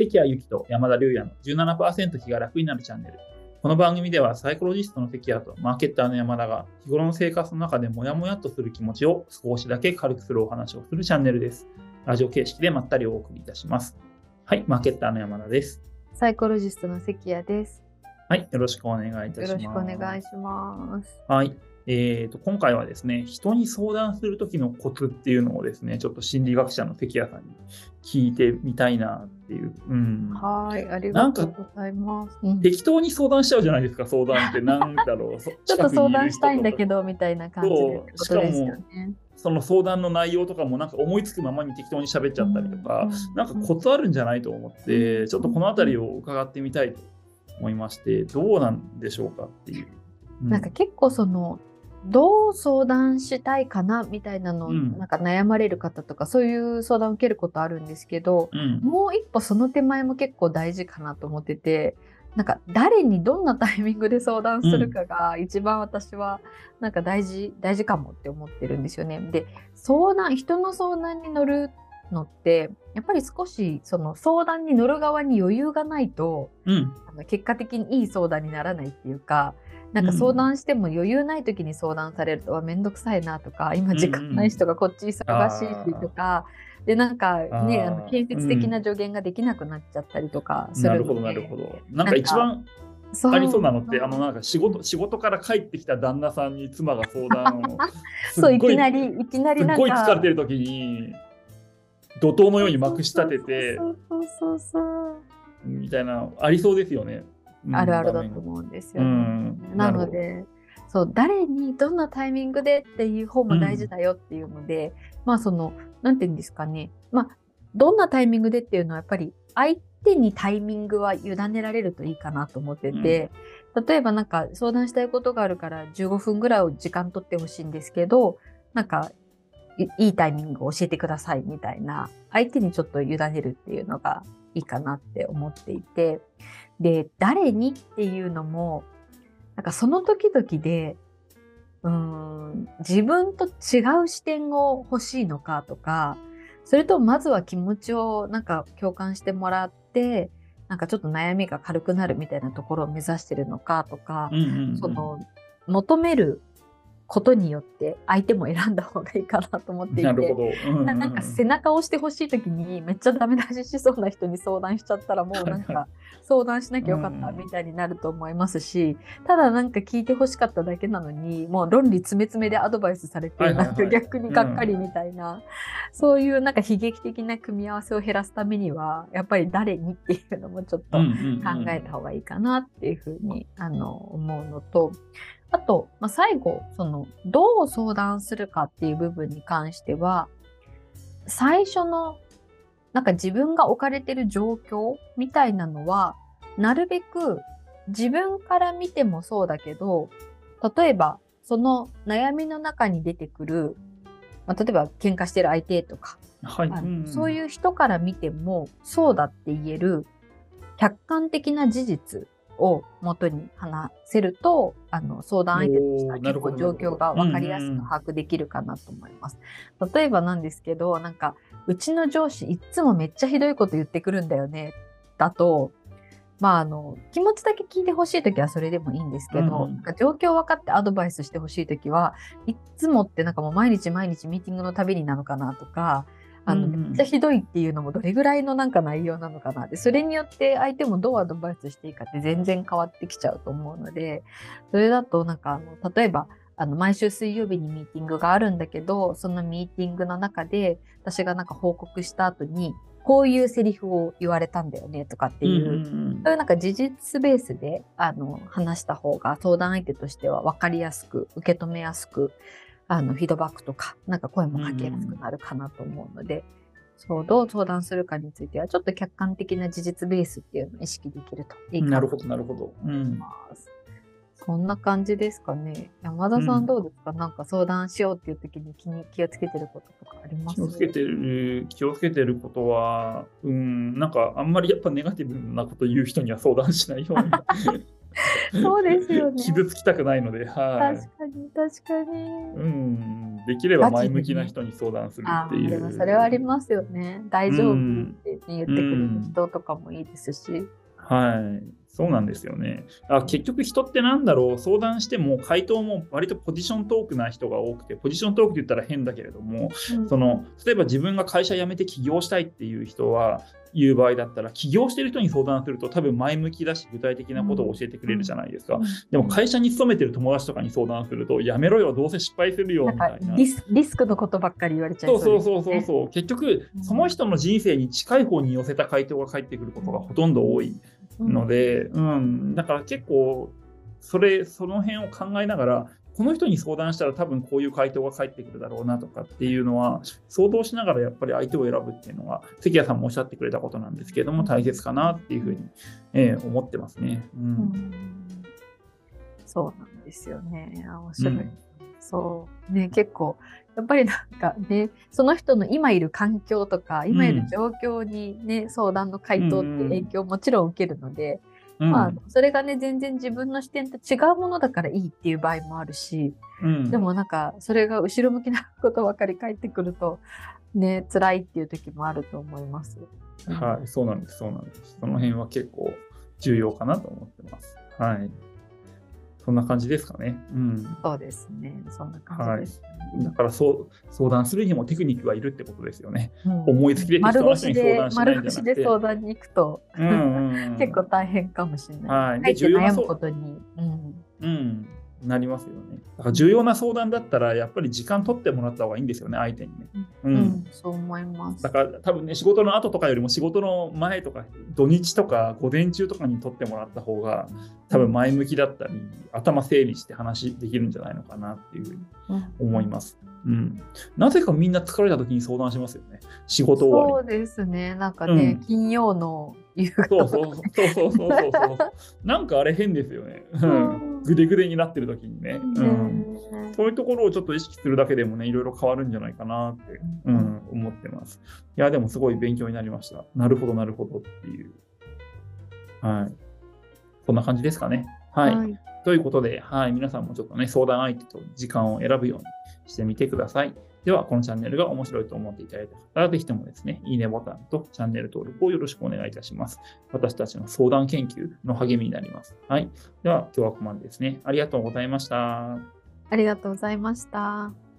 関谷由紀と山田龍也の17%気が楽になるチャンネル。この番組ではサイコロジストの関谷とマーケッターの山田が日頃の生活の中でモヤモヤっとする気持ちを少しだけ軽くするお話をするチャンネルです。ラジオ形式でまったりお送りいたします。はい、マーケッターの山田です。サイコロジストの関谷です。はい、よろしくお願いいたします。よろしくお願いします。はい。えー、と今回はですね、人に相談するときのコツっていうのをですね、ちょっと心理学者の関谷さんに聞いてみたいなっていう。うん、はい、ありがとうございます。うん適当に相談しちゃうじゃないですか、相談って。なんだろう。ちょっと相談したいんだけどみたいな感じでそうってことですよね。その相談の内容とかもなんか思いつくままに適当に喋っちゃったりとか、なんかコツあるんじゃないと思って、ちょっとこのあたりを伺ってみたいと思いまして、どうなんでしょうかっていう。うなんか結構そのどう相談したいかなみたいなの、うん。なんか悩まれる方とかそういう相談を受けることあるんですけど、うん、もう一歩その手前も結構大事かなと思っててなんか誰にどんなタイミングで相談するかが一番私はなんか大事大事かもって思ってるんですよね。で相談人の相談に乗るのってやっぱり少しその相談に乗る側に余裕がないとうん、あの結果的にいい相談にならないっていうかなんか相談しても余裕ない時に相談されると、は面倒くさいなとか今時間ないしとか、こっち忙しいしとか。でなんかねあの建設的な助言ができなくなっちゃったりとかするなるほど、なるほど。なんか一番ありそうなのって、あのなんか仕事仕事から帰ってきた旦那さんに妻が相談を。そういきなりりいきなりなんか。ごい疲れてる時に怒涛のようにまくし立てて。そうそうそうそう。みたいなありそうですよね。うん。あるあるだと思うんですうよね。ん、なのでそう誰にどんなタイミングでっていう方も大事だよっていうので、まあそのなんて言うんですかね。まあどんなタイミングでっていうのはやっぱり相手にタイミングは委ねられるといいかなと思ってて、例えばなんか相談したいことがあるから15分ぐらいを時間取ってほしいんですけどなんかいいいタイミングを教えてくださいみたいな相手にちょっと委ねるっていうのがいいかなって思っていて。で誰にっていうのもなんかその時々でうーん自分と違う視点を欲しいのかとかそれともまずは気持ちをなんか共感してもらってなんかちょっと悩みが軽くなるみたいなところを目指してるのかとかうんうんうん。その求めることによって相手も選んだ方がいいかなと思っていて。なるほど。うんうんうななんか背中を押してほしい時にめっちゃダメ出ししそうな人に相談しちゃったらもうなんか相談しなきゃよかったみたいになると思いますし、ただなんか聞いてほしかっただけなのにもう論理詰め詰めでアドバイスされてはいはいはい。なんか逆にがっかりみたいな、そういうなんか悲劇的な組み合わせを減らすためにはやっぱり誰にっていうのもちょっとうんうんうん。考えた方がいいかなっていうふうにあの思うのとあと、まあ、最後そのどう相談するかっていう部分に関しては最初のなんか自分が置かれてる状況みたいなのはなるべく自分から見てもそうだけど例えばその悩みの中に出てくる、まあ、例えば喧嘩してる相手とかはい。そういう人から見てもそうだって言える客観的な事実を元に話せるとあの相談相手としては結構状況が分かりやすうんうんく把握できるかなと思います。例えばなんですけどなんかうちの上司いっつもめっちゃひどいこと言ってくるんだよねだとまああの気持ちだけ聞いてほしい時はそれでもいいんですけど、うんうん。なんか状況分かってアドバイスしてほしい時はいっつもってなんかもう毎日毎日ミーティングのたびになのかなとかあの、めっちゃひどいっていうのもどれぐらいのなんか内容なのかなでそれによって相手もどうアドバイスしていいかって全然変わってきちゃうと思うのでそれだとなんかあの例えばあの毎週水曜日にミーティングがあるんだけどそのミーティングの中で私がなんか報告した後にこういうセリフを言われたんだよねとかっていう、うんうん。そういうなんか事実ベースであの話した方が相談相手としては分かりやすく受け止めやすくあのフィードバックとかなんか声もかけやすくなるかなと思うので、そうどう相談するかについてはちょっと客観的な事実ベースっていうのを意識できるといいかなとなるほど、なるほど。うん。ます。そんな感じですかね。山田さうんんどうですか、なんか相談しようっていう時に気に気をつけてることとかあります？気をつけてる、気をつけてることは、うん、なんかあんまりやっぱネガティブなこと言う人には相談しないように。そうですよね傷つきたくないので、はい。確かに確かに。うん、できれば前向きな人に相談するっていう。あでもそれはありますよね。大丈夫って言ってくれる人とかもいいですし。はい。そうなんですよね。あ結局人ってなんだろう、相談しても回答も割とポジショントークな人が多くて、ポジショントークって言ったら変だけれども、うん、その例えば自分が会社辞めて起業したいっていう人は、いう場合だったら起業してる人に相談すると多分前向きだし具体的なことを教えてくれるじゃないですか、うん、でも会社に勤めてる友達とかに相談するとやめろよどうせ失敗するよみたいな。リスリスクのことばっかり言われちゃう、ね、そうそうそうそう。結局その人の人生に近い方に寄せた回答が返ってくることがほとんど多いので、うん、うん、だから結構それその辺を考えながらこの人に相談したら多分こういう回答が返ってくるだろうなとかっていうのは想像しながらやっぱり相手を選ぶっていうのは関谷さんもおっしゃってくれたことなんですけれども大切かなっていうふうに、えー、思ってますね。うん、うん、そうなんですよね。面白い。うん、そうね結構やっぱりなんかねその人の今いる環境とか今いる状況にね、うん、相談の回答って影響もちろん受けるので、うん、まあ、それがね全然自分の視点と違うものだからいいっていう場合もあるし、うん、でもなんかそれが後ろ向きなことばかり返ってくるとね辛いっていう時もあると思います。はい、そうなんです、そうなんです。その辺は結構重要かなと思ってます。はい。そんな感じですかね。うん。そうですね。そんな感じです、はい。だからそう相談するにもテクニックはいるってことですよね。うん、思いつきで適当な人に相談しないんじゃなくて。丸腰で相談に行くと、うんうんうん、結構大変かもしれない。はい。で重要なことに。うん。うんなりますよね。だから重要な相談だったら、やっぱり時間取ってもらった方がいいんですよね、相手にね。うん、うん、そう思います。だから多分ね、仕事の後とかよりも仕事の前とか、土日とか午前中とかに取ってもらった方が、多分前向きだったり、頭整理して話できるんじゃないのかなっていうふうに思います。うん、うん、なぜかみんな疲れた時に相談しますよね。仕事終わり。そうですね。なんかね、うん、金曜の夕方そうそうそうそうそうそう。なんかあれ変ですよね。うんぐでぐでになってる時にね、うん、そういうところをちょっと意識するだけでもね、いろいろ変わるんじゃないかなって、うん、思ってます。いや、でもすごい勉強になりました。なるほど、なるほどっていう。はい。こんな感じですかね。はい。はい、ということで、はい、皆さんもちょっとね、相談相手と時間を選ぶようにしてみてください。では、このチャンネルが面白いと思っていただいた方は、ぜひともですね、いいねボタンとチャンネル登録をよろしくお願いいたします。私たちの相談研究の励みになります。はい。では、今日はここまでですね。ありがとうございました。ありがとうございました。